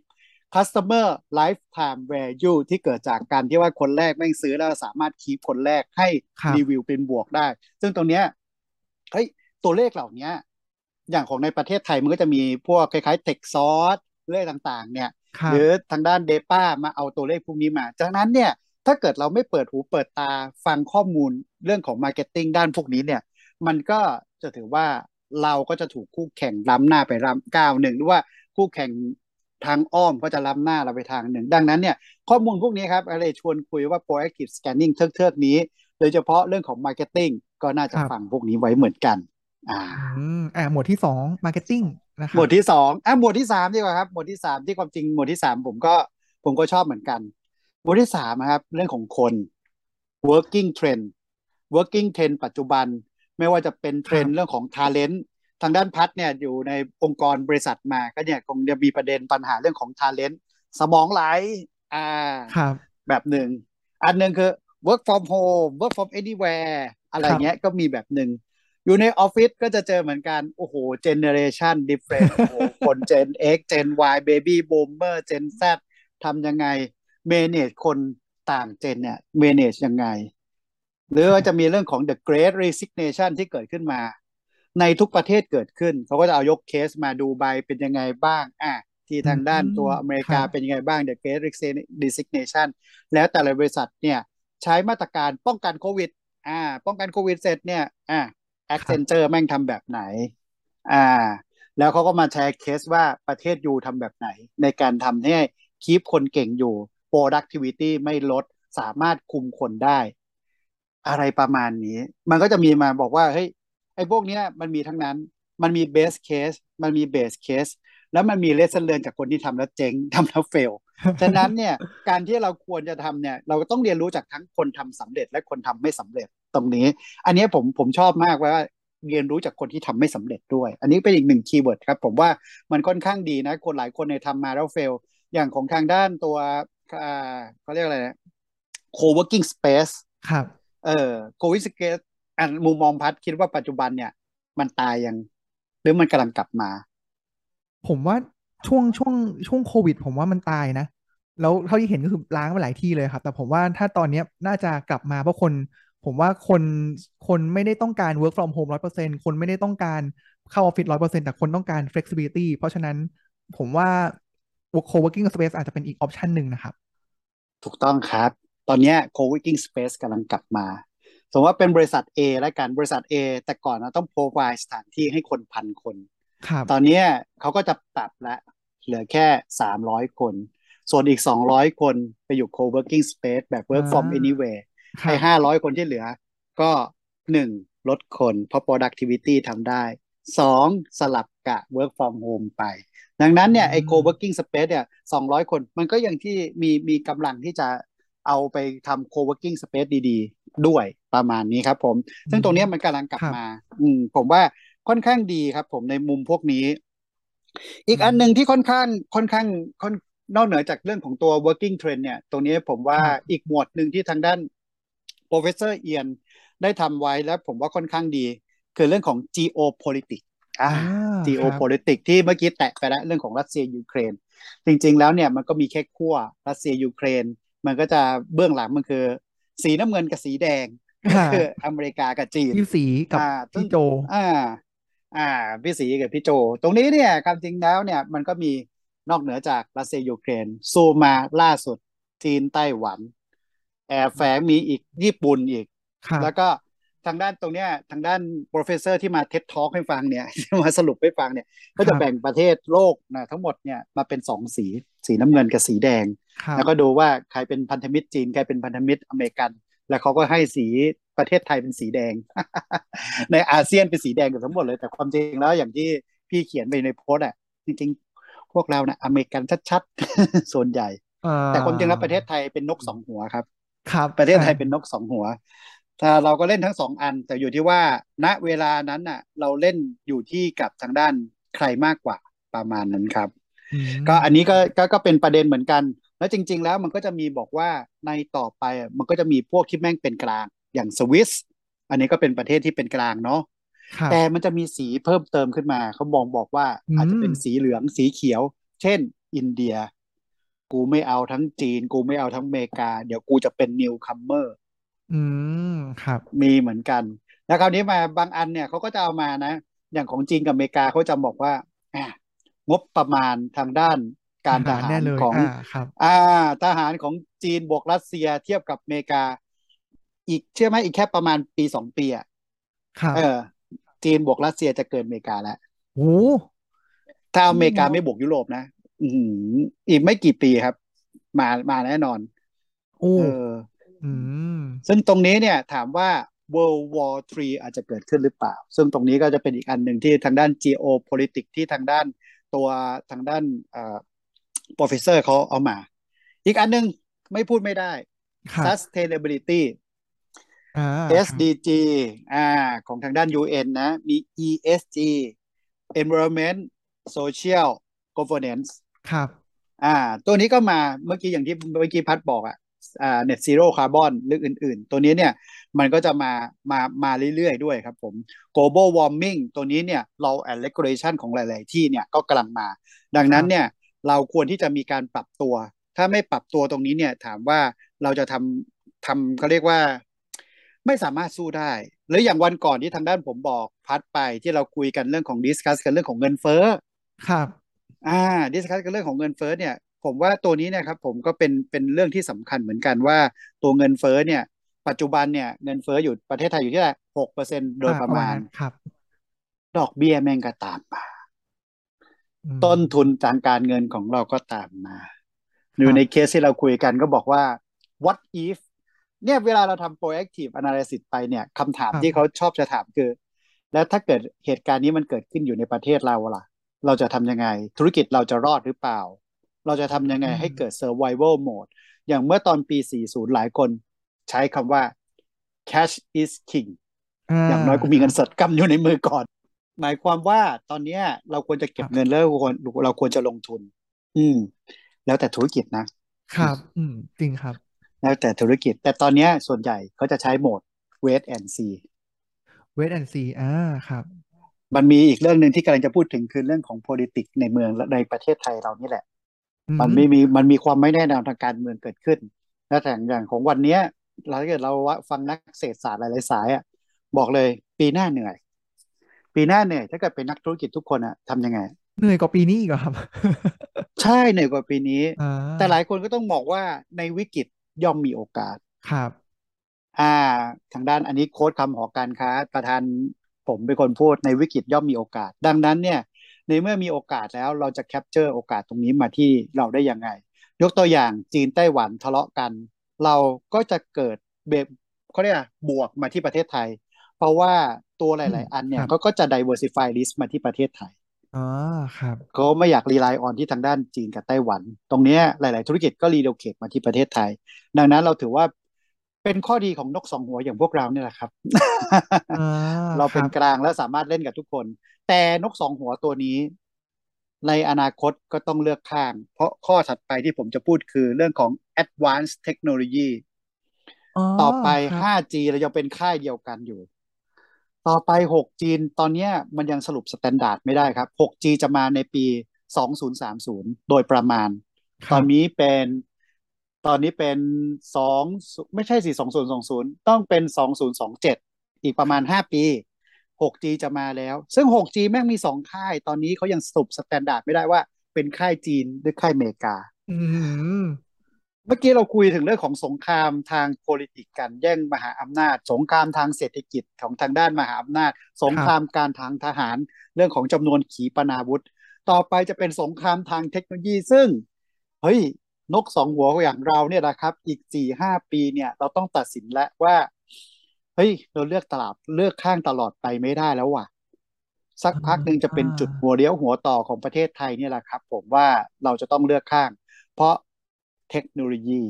customer lifetime value ที่เกิดจากการที่ว่าคนแรกแม่งซื้อแล้วสามารถคีปคนแรกให้ครับรีวิวเป็นบวกได้ ซึ่งตรงเนี้ยเฮ้ยตัวเลขเหล่านี้อย่างของในประเทศไทยมันก็จะมีพวกคล้ายๆ tech source เลขต่างๆ เนี่ยครับหรือทางด้าน Data มาเอาตัวเลขพวกนี้มา จากนั้นเนี่ยถ้าเกิดเราไม่เปิดหูเปิดตาฟังข้อมูลเรื่องของ Marketing ด้านพวกนี้เนี่ย มันก็ จะถือว่าเราก็จะถูกคู่แข่งล้ำหน้าไปล้ำก้าวหนึ่งหรือว่าคู่แข่งทางอ้อมก็จะล้ำหน้าเราไปทางหนึ่ง ดังนั้นเนี่ยข้อมูลพวกนี้ครับอะไรชวนคุยว่า proactive scanning เทือกๆนี้ โดยเฉพาะเรื่องของ Marketing ก็น่าจะครับฟังพวกนี้ไว้เหมือนกัน อ่าอืมอ่าหมวดที่สอง marketing นะครัหมวดที่สองอะหมวดที่สามดีกว่าครับหมวดที่สามที่ความจริงหมวดที่สามผมก็ผมก็ชอบเหมือนกัน หมวดที่สามนะครับ เรื่องของคน working trend working trend ปัจจุบัน ไม่ว่าจะเป็นเทรนด์เรื่องของ talent ทางด้านพัฒเนี่ยอยู่ในองค์กรบริษัทมาก็เนี่ยคงจะมีประเด็นปัญหาเรื่องของ talent สมองไหลอ่าครับแบบหนึ่ง อันหนึ่งคือ work from home work from anywhere อะไรเงี้ยก็มีแบบหนึ่ง อยู่ในออฟฟิศก็จะเจอเหมือนกัน โอ้โห generation different โอ้โหคน Gen X Gen Y baby boomer Gen Z ทำยังไง manage คนต่าง Gen เนี่ย manage ยังไง หรือว่าจะมีเรื่องของ the great resignation ที่เกิดขึ้นมา ในทุกประเทศเกิดขึ้น เขาก็จะเอายกเคสมาดูใบเป็นยังไงบ้างอะที่ทางด้านตัวอเมริกาครับเป็นยังไงบ้าง the great resignation แล้วแต่ละบริษัทเนี่ยใช้มาตรการป้องกันโควิดอ่าป้องกันโควิดเสร็จเนี่ยอ่า Accenture แม่งทำแบบไหนอ่าแล้วเขาก็มาแชร์เคสว่าประเทศยูทำแบบไหน ในการทำให้คีปคนเก่งอยู่ productivity ไม่ลดสามารถคุมคนได้ อะไรประมาณนี้ มันก็จะมีมาบอกว่าเฮ้ยไอ้พวกเนี้ยมันมีทั้งนั้น มันมี best case มันมี base case แล้วมันมี lesson learn จากคนที่ทำแล้วเจ๊งทำแล้ว fail ฉะนั้นเนี่ยการที่เราควรจะทำเนี่ย เราก็ต้องเรียนรู้จากทั้งคนทำสำเร็จและคนทำไม่สำเร็จตรงนี้ อันนี้ผมผมชอบมากว่าเรียนรู้จากคนที่ทำไม่สำเร็จด้วย อันนี้เป็นอีกหนึ่งคีย์เวิร์ดครับผมว่ามันค่อนข้างดีนะ คนหลายคนเนี่ยทำมาแล้ว fail อย่างของทางด้านตัวอ่าเขาเรียกอะไรนะ co-working space ครับ เออ co-working space อันมุมมองพัดคิดว่าปัจจุบันเนี่ย มันตายยัง หรือมันกำลังกลับมา ผมว่าช่วงช่วงช่วงโควิด ผมว่ามันตายนะ แล้วเท่าที่เห็นก็คือล้างไปหลายที่เลยครับ แต่ผมว่าถ้าตอนเนี้ยน่าจะกลับมาเพราะคน ผมว่าคนคนไม่ได้ต้องการ work from home ร้อยเปอร์เซ็นคนไม่ได้ต้องการเข้าออฟฟิศร้อยเปอร์เซ็นแต่คนต้องการ flexibility เพราะฉะนั้นผมว่า co-working space อาจจะเป็นอีกออปชันหนึ่งนะครับ ถูกต้องครับ ตอนเนี้ย co-working space กำลังกลับมา สมมติว่าเป็นบริษัท A แล้วกันบริษัท A แต่ก่อนนะต้อง provide สถานที่ให้คนพันคนครับตอนเนี้ยเขาก็จะปรับละเหลือแค่สามร้อยคน ส่วนอีกสองร้อยคนไปอยู่ co-working space แบบ work from อ่า anywhere ครัไอ้บห้าร้อยคนที่เหลือ ก็หนึ่งลดคน เพราะ productivity ทำได้สองสลับกะ work from home ไป ดังนั้นเนี่ยไอ้อืม co-working space เนี่ยสองร้อยคน มันก็ยังที่มีมีกำลังที่จะ เอาไปทำ co-working space ดีๆ ด้วยประมาณนี้ครับผม ซึ่งตรงเนี้ยมันกำลังกลับครับมา อืมผมว่าค่อนข้างดีครับ ผมในมุมพวกนี้ อีกอืมอันหนึ่งที่ค่อนข้างค่อนข้างค่อนนอกเหนือจากเรื่องของตัว working trend เนี่ย ตรงนี้ผมว่าครับอีกหมวดหนึ่งที่ทางด้าน professor เอียนได้ทำไว้แล้วผมว่าค่อนข้างดี คือเรื่องของ geopolitics อ่าอ่าครับ geopolitics ที่เมื่อกี้แตะไปแล้วเรื่องของรัสเซียยูเครน จริง ๆ แล้วเนี่ยมันก็มีแค่ขั้วรัสเซียยูเครน มันก็จะเบื้องหลังมันคือ สีน้ำเงินกับสีแดงอ่าคืออเมริกากับจีนพี่สีกับอ่าซึ่พี่งโจ อ่า อ่าพี่สีกับพี่โจ ตรงนี้เนี่ยความจริงแล้วเนี่ยมันก็มีนอกเหนือจากรัสเซียยูเครนซูมมาล่าสุดจีนไต้หวัน แอบแฝงมีอีกญี่ปุ่นอีกครับแล้วก็ทางด้านตรงเนี้ยทางด้าน professor ที่มาเท็ดทอ k ให้ฟังเนี่ยมาสรุปให้ฟังเนี่ย ก็คจะรับแบ่งประเทศโลกนะทั้งหมดเนี่ยมาเป็นสองสี สีน้ำเงินกับสีแดงครับแล้วก็ดูว่าใครเป็นพันธมิตรจีนใครเป็นพันธมิตรอเมริกัน แล้วเขาก็ให้สีประเทศไทยเป็นสีแดง ในอาเซียนเป็นสีแดงกันทั้งหมดเลย แต่ความจริงแล้วอย่างที่พี่เขียนไปในโพสต์อะจริงๆผวกเรานะอเมริกันชัดๆส่วนใหญ่อ่าแต่ความจริงแล้วประเทศไทยเป็นนกสองหัวครับ ครับ ประเทศไทยอ่าเป็นนกสองหัวถ้าเราก็เล่นทั้งสองอัน แต่อยู่ที่ว่า ณเวลานั้นน่ะ เราเล่นอยู่ที่กับทางด้านใครมากกว่าประมาณนั้นครับอืม ก็อันนี้ก็ก็ก็เป็นประเด็นเหมือนกัน แล้วจริง ๆ แล้วมันก็จะมีบอกว่าในต่อไปอะมันก็จะมีพวกที่แม่งเป็นกลางอย่างสวิสอันนี้ก็เป็นประเทศที่เป็นกลางเนาะครับแต่มันจะมีสีเพิ่มเติมขึ้นมาเขาบอกบอกว่าอืมอาจจะเป็นสีเหลืองสีเขียว เช่น อินเดีย กูไม่เอาทั้งจีน กูไม่เอาทั้งอเมริกา เดี๋ยวกูจะเป็นนิวคัมเมอร์อืมครับ มีเหมือนกัน แล้วคราวนี้มาบางอันเนี่ยเขาก็จะเอามานะ อย่างของจีนกับอเมริกาเขาจะบอกว่าอะ งบประมาณทางด้านการททหารหาแน่รเลยของอ่าครับอ่าทหารของจีนบวกรัสเซียเทียบกับอเมริกา อีกเชื่อไหมอีกแค่ประมาณปีสองปีอะครับเออ จีนบวกรัสเซียจะเกินอเมริกาแล้วโอ้ถ้าอเมริกาไม่บวกยุโรปนะอือหืออีกไม่กี่ปีครับ มามาแน่นอนโอ้เอออืมซึ่งตรงนี้เนี่ย ถามว่า World War 3 อาจจะเกิดขึ้นหรือเปล่า ซึ่งตรงนี้ก็จะเป็นอีกอันหนึ่งที่ทางด้าน geopolitics ที่ทางด้าน ตัวทางด้านเอ่อ professor เขาเอามา อีกอันหนึ่งไม่พูดไม่ได้ครับ sustainability อ่าครับ SDG อ่าของทางด้าน UN นะ มี ESG environment social governance ครับ อ่า ตัวนี้ก็มาเมื่อกี้อย่างที่เมื่อกี้พัดบอกอะ อ่า net zero carbon หรืออื่น ๆ ตัวนี้เนี่ยมันก็จะมามามาเรื่อย ๆ ด้วยครับผม global warming ตัวนี้เนี่ย law and regulation ของหลาย ๆ ที่เนี่ยก็กำลังมา ดังนั้นเนี่ยเราควรที่จะมีการปรับตัว ถ้าไม่ปรับตัวตรงนี้เนี่ยถามว่าเราจะทำทำเขาเรียกว่า ไม่สามารถสู้ได้ หรืออย่างวันก่อนที่ทางด้านผมบอกพัดไปที่เราคุยกันเรื่องของ discuss กันเรื่องของเงินเฟ้อครับอ่า discuss กันเรื่องของเงินเฟ้อเนี่ย ผมว่าตัวนี้นะครับผมก็เป็นเป็นเรื่องที่สำคัญเหมือนกันว่าตัวเงินเฟ้อเนี่ย ปัจจุบันเนี่ยเงินเฟ้ออยู่ประเทศไทยอยู่ที่หกเปอร์เซ็นโดยอ่ประมาณนั้นครับ ดอกเบี้ยแม่งก็ตามมาอืมต้นทุนทางการเงินของเราก็ตามมาครับอยู่ในเคสที่เราคุยกันก็บอกว่า what if เนี่ยเวลาเราทำ proactive analysis ไปเนี่ยคำถามครับที่เขาชอบจะถามคือ แล้วถ้าเกิดเหตุการณ์นี้มันเกิดขึ้นอยู่ในประเทศเราล่ะ เราจะทำยังไง ธุรกิจเราจะรอดหรือเปล่า เราจะทำยังไงให้เกิด survival mode อย่างเมื่อตอนปี 40 หลายคนใช้คำว่า cash is king อย่างน้อยกูมีเงินสดกำอยู่ในมือก่อน หมายความว่าตอนเนี้ยเราควรจะเก็บเงินแล้วเราควรเราควรจะลงทุน อืม แล้วแต่ธุรกิจนะ ครับ อืม จริงครับ แล้วแต่ธุรกิจ แต่ตอนเนี้ยส่วนใหญ่เขาจะใช้โหมด wait and see เวทแอนซีอ่าครับ มันมีอีกเรื่องหนึ่งที่กำลังจะพูดถึงคือเรื่องของ politics ในเมืองและในประเทศไทยเรานี่แหละอื มันไม่มีมันมีความไม่แน่นอนทางการเมืองเกิดขึ้นและแต่อย่างของวันเนี้ย เราถ้าเกิดเราฟังนักเศรษฐศาสตร์หลายๆสายอะบอกเลยปีหน้าเหนื่อย ปีหน้าเหนื่อยถ้าเกิดเป็นนักธุรกิจทุกคนอะทำยังไง เหนื่อยกว่าปีนี้อีกเหรอครับ ใช่เหนื่อยกว่าปีนี้อ่าแต่หลายคนก็ต้องบอกว่าในวิกฤตย่อมมีโอกาสครับ อ่า ทางด้านอันนี้ quote คำหอการค้า ประธานผมเป็นคนพูดในวิกฤตย่อมมีโอกาส ดังนั้นเนี่ย ในเมื่อมีโอกาสแล้วเราจะ capture โอกาสตรงนี้มาที่เราได้ยังไง ยกตัวอย่างจีนไต้หวันทะเลาะกัน เราก็จะเกิดแบบเขาเรียกอะไรบวกมาที่ประเทศไทย เพราะว่าตัวหลาย ๆ อันเนี่ยเขาก็จะ diversify risk มาที่ประเทศไทยอ๋อครับเขาไม่อยาก rely on ที่ทางด้านจีนกับไต้หวัน ตรงเนี้ยหลาย ๆ ธุรกิจก็ relocate มาที่ประเทศไทย ดังนั้นเราถือว่า เป็นข้อดีของนกสองหัวอย่างพวกเราเนี่ยแหละครับอ่าเราเป็นครับกลางและสามารถเล่นกับทุกคน แต่นกสองหัวตัวนี้ ในอนาคตก็ต้องเลือกข้าง เพราะข้อถัดไปที่ผมจะพูดคือเรื่องของ advanced technology อ๋อต่อไปครับ 5G เรายังเป็นค่ายเดียวกันอยู่ ต่อไป 6G ตอนเนี้ยมันยังสรุป standard ไม่ได้ครับ 6G จะมาในปี 2030 โดยประมาณครัอบนนี้เป็น ตอนนี้เป็นสองไม่ใช่สิสองศูนย์สองศูนย์ต้องเป็นสองศูนย์สองเจ็ดอีกประมาณห้าปี 6G จะมาแล้ว ซึ่ง 6G แม่งมีสองค่าย ตอนนี้เขายังสรุป standard ไม่ได้ว่าเป็นค่ายจีนหรือค่ายอเมริกาเมื่อกี้เราคุยถึงเรื่องของสงครามทาง p o l i t i c กันแย่งมหาอำนาจ สงครามทางเศรษฐกิจของทางด้านมหาอำนาจ สงครามการทางทหาร เรื่องของจำนวนขีปนาวุธ ต่อไปจะเป็นสงครามทางเทคโนโลยีซึ่ง เฮ้ย นกสองหัวอย่างเราเนี่ยนะครับ อีกสี่ห้าปีเนี่ยเราต้องตัดสินแล้วว่า เฮ้ย เราเลือกตลาดเลือกข้างตลอดไปไม่ได้แล้วว่ะ สักพักหนึ่งจะเป็นจุดหัวเลี้ยวหัวต่อของประเทศไทยเนี่ยแหละครับ ผมว่าเราจะต้องเลือกข้าง เพราะเทคโนโลยี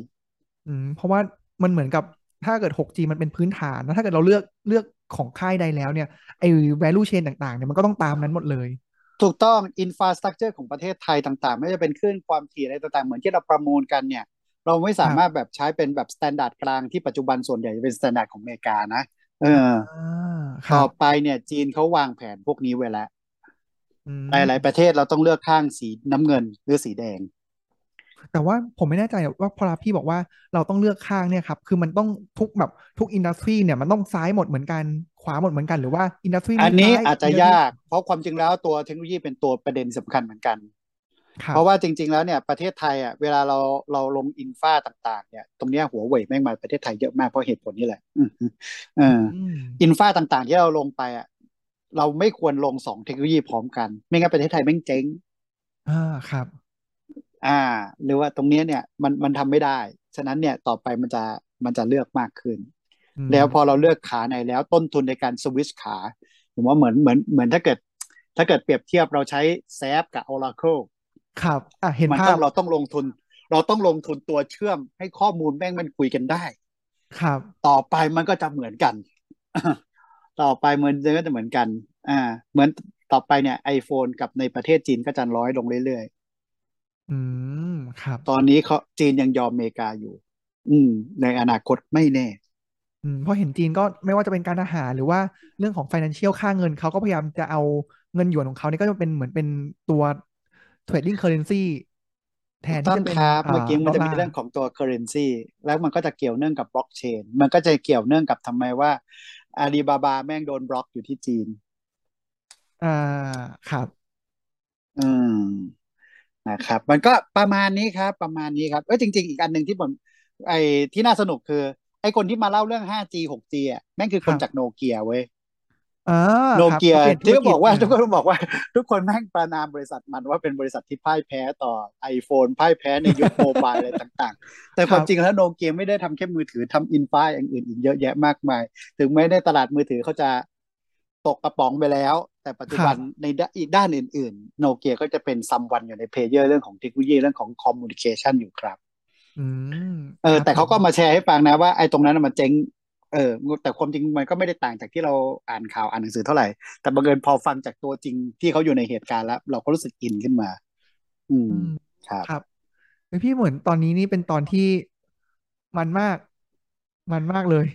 อืมเพราะว่ามันเหมือนกับถ้าเกิด 6G มันเป็นพื้นฐานแล้วถ้าเกิดเราเลือกเลือกของค่ายใดแล้วเนี่ยไอ้ value chain ต่างๆเนี่ยมันก็ต้องตามนั้นหมดเลย ถูกต้อง infrastructure ของประเทศไทยต่างๆ ไม่ว่าจะเป็นคลื่นความถี่อะไรต่างๆ เหมือนที่เราประมูลกันเนี่ย เราไม่สามารถแบบใช้เป็นแบบ standard กลางที่ปัจจุบันส่วนใหญ่จะเป็น standard ของอเมริกานะเอออ่าครับต่อไปเนี่ยจีนเขาวางแผนพวกนี้ไว้แล้วอืมหลายๆประเทศเราต้องเลือกข้างสีน้ำเงินหรือสีแดง แต่ว่าผมไม่แน่ใจว่าพอพี่บอกว่าเราต้องเลือกข้างเนี่ยครับ คือมันต้องทุกแบบทุก industry เนี่ยมันต้องซ้ายหมดเหมือนกัน ขวาหมดเหมือนกันหรือว่า industry อันนี้ซ้ายอาจจะ industry ยาก เพราะความจริงแล้วตัวเทคโนโลยีเป็นตัวประเด็นสำคัญเหมือนกันครับเพราะว่าจริง ๆแล้วเนี่ยประเทศไทยอะเวลาเราเราลง infra ต่าง ๆ เนี่ย ตรงเนี้ยหัวเว่ยแม่งมาประเทศไทยเยอะมากเพราะเหตุผลนี้แหละอืมเอออืม infra ต่างๆ ที่เราลงไปอะเราไม่ควรลงสองเทคโนโลยีพร้อมกัน ไม่งั้นประเทศไทยแม่งเจ๊งอ่าครับ อ่า หรือว่าตรงเนี้ยเนี่ยมันมันทำไม่ได้ ฉะนั้นเนี่ยต่อไปมันจะมันจะเลือกมากขึ้นอืมแล้วพอเราเลือกขาไหนแล้วต้นทุนในการสวิตช์ขาผมว่าเหมือนเหมือนเหมือนถ้าเกิด ถ้าเกิดเปรียบเทียบเราใช้แซฟกับ Oracle ครับอะเห็นมันภาต้อพงเราต้องลงทุน เราต้องลงทุนตัวเชื่อมให้ข้อมูลแม่งมันคุยกันได้ ครับ ต่อไปมันก็จะเหมือนกัน ต่อไปมันก็จะเหมือนกัน อ่า เหมือนต่อไปเนี่ย iPhone กับในประเทศจีนก็จะร้อยลงเรื่อย อืม ครับๆตอนนี้เขาจีนยังยอมอเมริกาอยู่ อืม ในอนาคตไม่แน่ อืมเพราะเห็นจีนก็ไม่ว่าจะเป็นการอาหารหรือว่าเรื่องของ financial ค่าเงินเขาก็พยายามจะเอาเงินหยวนของเขาเนี่ยก็จะเป็นเหมือนเป็นตัว trading currency แทนต้ที่องจะเป็นครับ อ่าเมื่อกี้มันจะมีดลาเรื่องของตัว currency แล้วมันก็จะเกี่ยวเนื่องกับบล็อกเชน มันก็จะเกี่ยวเนื่องกับทำไมว่าอาลีบาบาแม่งโดนบล็อกอยู่ที่จีน อ่าครับ อืม นะครับ มันก็ประมาณนี้ครับ ประมาณนี้ครับเออจริง ๆ อีกอันหนึ่งที่ผมไอ้ที่น่าสนุกคือ ไอ้คนที่มาเล่าเรื่อง 5G 6G อะแม่งคือคนครับจากโนเกียเว้ยอ่าโนครับเกียเขาเปลี่ยนธุที่รก็กิบจอกว่าอ่าทุกคนบอกว่า ทุกคนแม่งประนามบริษัทมันว่าเป็นบริษัทที่พ่ายแพ้ต่อ iPhone พ่ายแพ้ในยุคโมบายอะไรต่างๆ แต่คความรับจริงแล้วโนเกียไม่ได้ทำแค่มือถือทำอินฟาอย่างอื่นอีกเยอะแยะมากมาย ถึงแม้ในตลาดมือถือเขาจะ ตกกระป๋องไปแล้ว แต่ปัจจุบัรันบในด้านอีกด้านอื่นๆ โนเกียก็จะเป็น someone อยู่ใน player เรื่องของเทคโนโลยีเรื่องของ communication อยู่ครับอืมเอคอรับแต่ผเขามก็มาแชร์ให้ฟังนะว่าไอ้ตรงนั้นนะมันเจ๊งเออแต่ความจริงมันก็ไม่ได้ต่างจากที่เราอ่านข่าวอ่านหนังสือเท่าไหร่ แต่บังเอิญพอฟังจากตัวจริงที่เขาอยู่ในเหตุการณ์แล้ว เราก็รู้สึกอินขึ้นมา อืมอืมครับครับเฮ้ยพี่เหมือนตอนนี้นี่เป็นตอนที่มันมาก มันมากเลย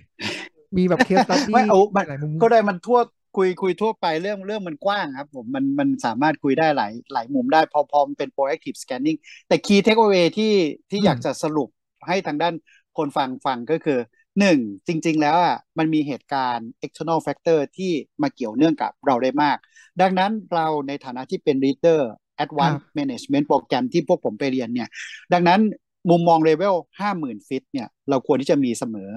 มีแบบเคสตัดไม่ดี้เอามันหลายมุมก็ได้มันทั่ว คุยคุยทั่วไปเรื่องเรื่องมันกว้างครับผมมันมันสามารถคุยได้หลายหลายมุมได้พอพอมันเป็น proactive scanning แต่ key takeaway ที่ที่อืมอยากจะสรุปให้ทางด้านคนฟังฟังก็คือหนึ่งจริง ๆ แล้วอะมันมีเหตุการณ์ external factor ที่มาเกี่ยวเนื่องกับเราได้มาก ดังนั้นเราในฐานะที่เป็น reader ครับ advanced management โปรแกรมที่พวกผมไปเรียนเนี่ย ดังนั้นมุมมองเลเวลห้าหมื่นฟิตเนี่ยเราควรที่จะมีเสมอ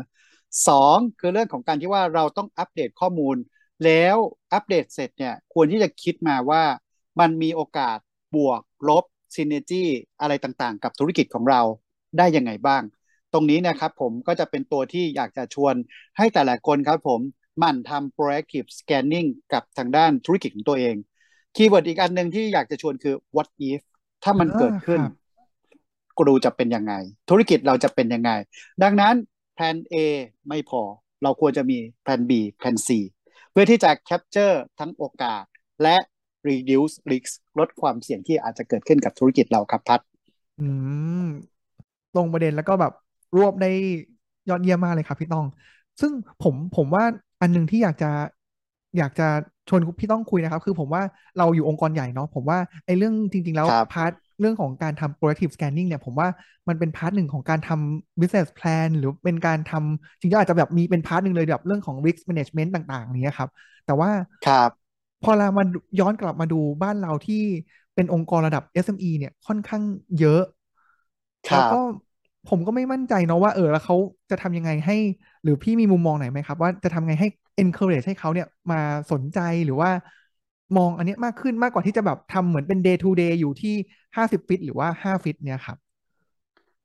สองคือเรื่องของการที่ว่าเราต้องอัปเดตข้อมูล แล้วอัปเดตเสร็จเนี่ยควรที่จะคิดมาว่ามันมีโอกาสบวกลบซินเนจีอะไรต่างๆ กับธุรกิจของเราได้ยังไงบ้าง ตรงนี้นะครับผมก็จะเป็นตัวที่อยากจะชวนให้แต่ละคนครับผมหมั่นทำ proactive scanning กับทางด้านธุรกิจของตัวเอง keyword อีกอันหนึ่งที่อยากจะชวนคือ what if ถ้ามันอ่าเกิดขึ้นครับกรูจะเป็นยังไง ธุรกิจเราจะเป็นยังไง ดังนั้นแผน A ไม่พอ เราควรจะมีแผน B แผน C เพื่อที่จะ capture ทั้งโอกาสและ reduce risk ลดความเสี่ยงที่อาจจะเกิดขึ้นกับธุรกิจเราครับพัดอืมตรงประเด็นแล้วก็แบบรวบได้ยอดเยี่ยมมากเลยครับพี่ต้อง ซึ่งผมผมว่าอันหนึ่งที่อยากจะอยากจะชวนพี่ต้องคุยนะครับ คือผมว่าเราอยู่องค์กรใหญ่เนาะผมว่าไอ้เรื่องจริง ๆ แล้วครับ part เรื่องของการทำ proactive scanning เนี่ย ผมว่ามันเป็น part หนึ่งของการทำ business plan หรือเป็นการทำจริงๆอาจจะแบบมีเป็น part หนึ่งเลยแบบเรื่องของ risk management ต่างๆอย่างเนี้ยครับ แต่ว่าครับพอเรามาย้อนกลับมาดูบ้านเราที่เป็นองค์กรระดับ SME เนี่ยค่อนข้างเยอะครัแล้วก็ผมก็ไม่มั่นใจเนาะว่าเออแล้วเขาจะทำยังไงให้ หรือพี่มีมุมมองไหนไหมครับ ว่าจะทำไงให้ encourage ให้เขาเนี่ยมาสนใจหรือว่า มองอันเนี้ยมากขึ้นมากกว่าที่จะแบบทำเหมือนเป็น day to day อยู่ที่ห้าสิบ feet หรือว่าห้า feet เนี่ยครับ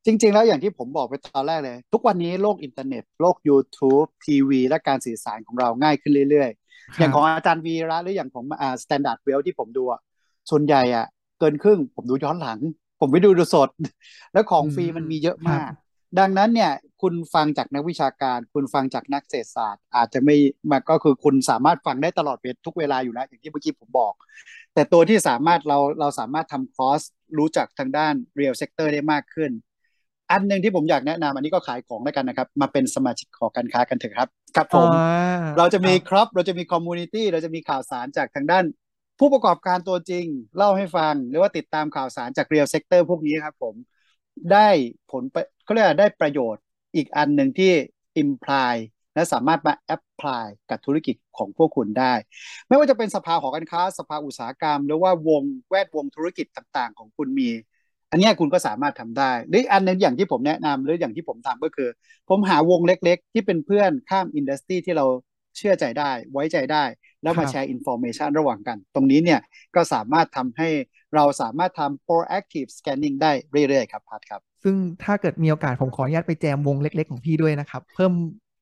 จริง ๆ แล้วอย่างที่ผมบอกไปตอนแรกเลย ทุกวันนี้โลกอินเทอร์เน็ต โลก YouTube ทีวีและการสื่อสารของเราง่ายขึ้นเรื่อย ๆ อย่างของอาจารย์วีระหรืออย่างของอ่า Standard Wealth ที่ผมดูอะส่วนใหญ่อะเกินครึ่งผมดูย้อนหลัง ผมไปดูดูสด แล้วของฟรีมันมีเยอะมาก ดังนั้นเนี่ย คุณฟังจากนักวิชาการ คุณฟังจากนักเศรษฐศาสตร์ อาจจะไม่มาก็คือคุณสามารถฟังได้ตลอดเวลทุกเวลาอยู่แล้ว อย่างที่เมื่อกี้ผมบอก แต่ตัวที่สามารถเราเราสามารถทำคอร์สรู้จักทางด้าน real sector ได้มากขึ้น อันหนึ่งที่ผมอยากแนะนำอันนี้ก็ขายของแล้วกันนะครับ มาเป็นสมาชิกของการค้ากันเถอะครับ ครับผมเราจะมีครับเราจะมีคอมมูนิตี้เราจะมีข่าวสารจากทางด้านผู้ประกอบการตัวจริงเล่าให้ฟัง หรือว่าติดตามข่าวสารจาก real sector พวกนี้ครับผมได้ผลเขาเรียกได้ประโยชน์ อีกอันหนึ่งที่ imply และสามารถมา apply กับธุรกิจของพวกคุณได้ ไม่ว่าจะเป็นสภาหอการค้า สภาอุตสาหกรรม หรือว่าวงแวดวงธุรกิจต่างๆ ของคุณมี อันนี้คุณก็สามารถทำได้หรืออันหนึงอย่างที่ผมแนะนำหรืออย่างที่ผมทำก็คือ ผมหาวงเล็กๆ ที่เป็นเพื่อนข้ามอินดัสทรีที่เราเชื่อใจได้ ไว้ใจได้ แล้วมาแชร์ information ระหว่างกัน ตรงนี้เนี่ยก็สามารถทำให้เราสามารถทำ proactive scanning ได้เรื่อยๆ ครับพัดครับ ซึ่งถ้าเกิดมีโอกาสผมขออนุญาตไปแจมวงเล็ก ๆ ของพี่ด้วยนะครับ เพิ่ม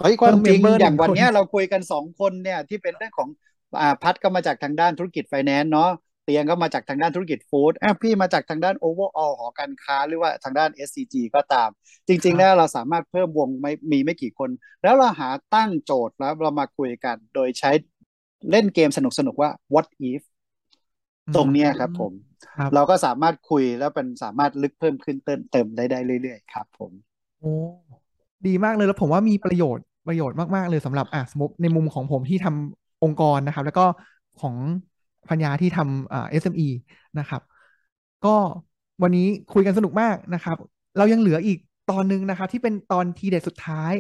เฮ้ยความจริงเพิ่ม member อย่างวันหนึ่งคนเนี้ยเราคุยกันสองคนเนี่ยที่เป็นเรื่องของอ่าพัดก็มาจากทางด้านธุรกิจไฟแนนซ์เนาะเตียงก็มาจากทางด้านธุรกิจ food อะพี่มาจากทางด้าน overall หอการค้าหรือว่าทางด้าน SCG ก็ตาม จริง ๆ แล้วเราสามารถเพิ่มวงไม่มีไม่กี่คน แล้วเราหาตั้งโจทย์แล้วเรามาคุยกัน โดยใช้เล่นเกมสนุกๆว่า what if ตรงเนี้ยครับผมครับ เราก็สามารถคุยแล้วเป็นสามารถลึกเพิ่มขึ้นเติมเติมได้ได้เรื่อยๆครับ ผมโอ้ดีมากเลยแล้วผมว่ามีประโยชน์ประโยชน์มากๆเลยสำหรับอะสมมติในมุมของผมที่ทำองค์กรนะครับ แล้วก็ของพัญญาที่ทำอ่า SME นะครับ ก็วันนี้คุยกันสนุกมากนะครับ เรายังเหลืออีกตอนหนึ่งนะครับ ที่เป็นตอนทีเด็ดสุดท้าย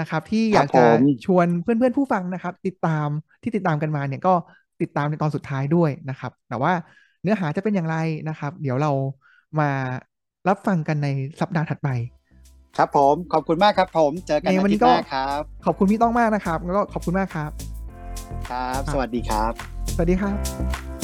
นะครับ ที่อยากครัจะบผมชวนเพื่อนๆผู้ฟังนะครับ ติดตามที่ติดตามกันมาเนี่ยก็ติดตามในตอนสุดท้ายด้วยนะครับ แต่ว่า เนื้อหาจะเป็นอย่างไรนะครับ เดี๋ยวเรามารับฟังกันในสัปดาห์ถัดไปครับผม ขอบคุณมากครับผม เจอกันในอาวันทินี้ตย์หก็น้าครับ ขอบคุณพี่ต้องมากนะครับ แล้วก็ขอบคุณมากครับ ครับ สวัสดีครับ สวัสดีครับ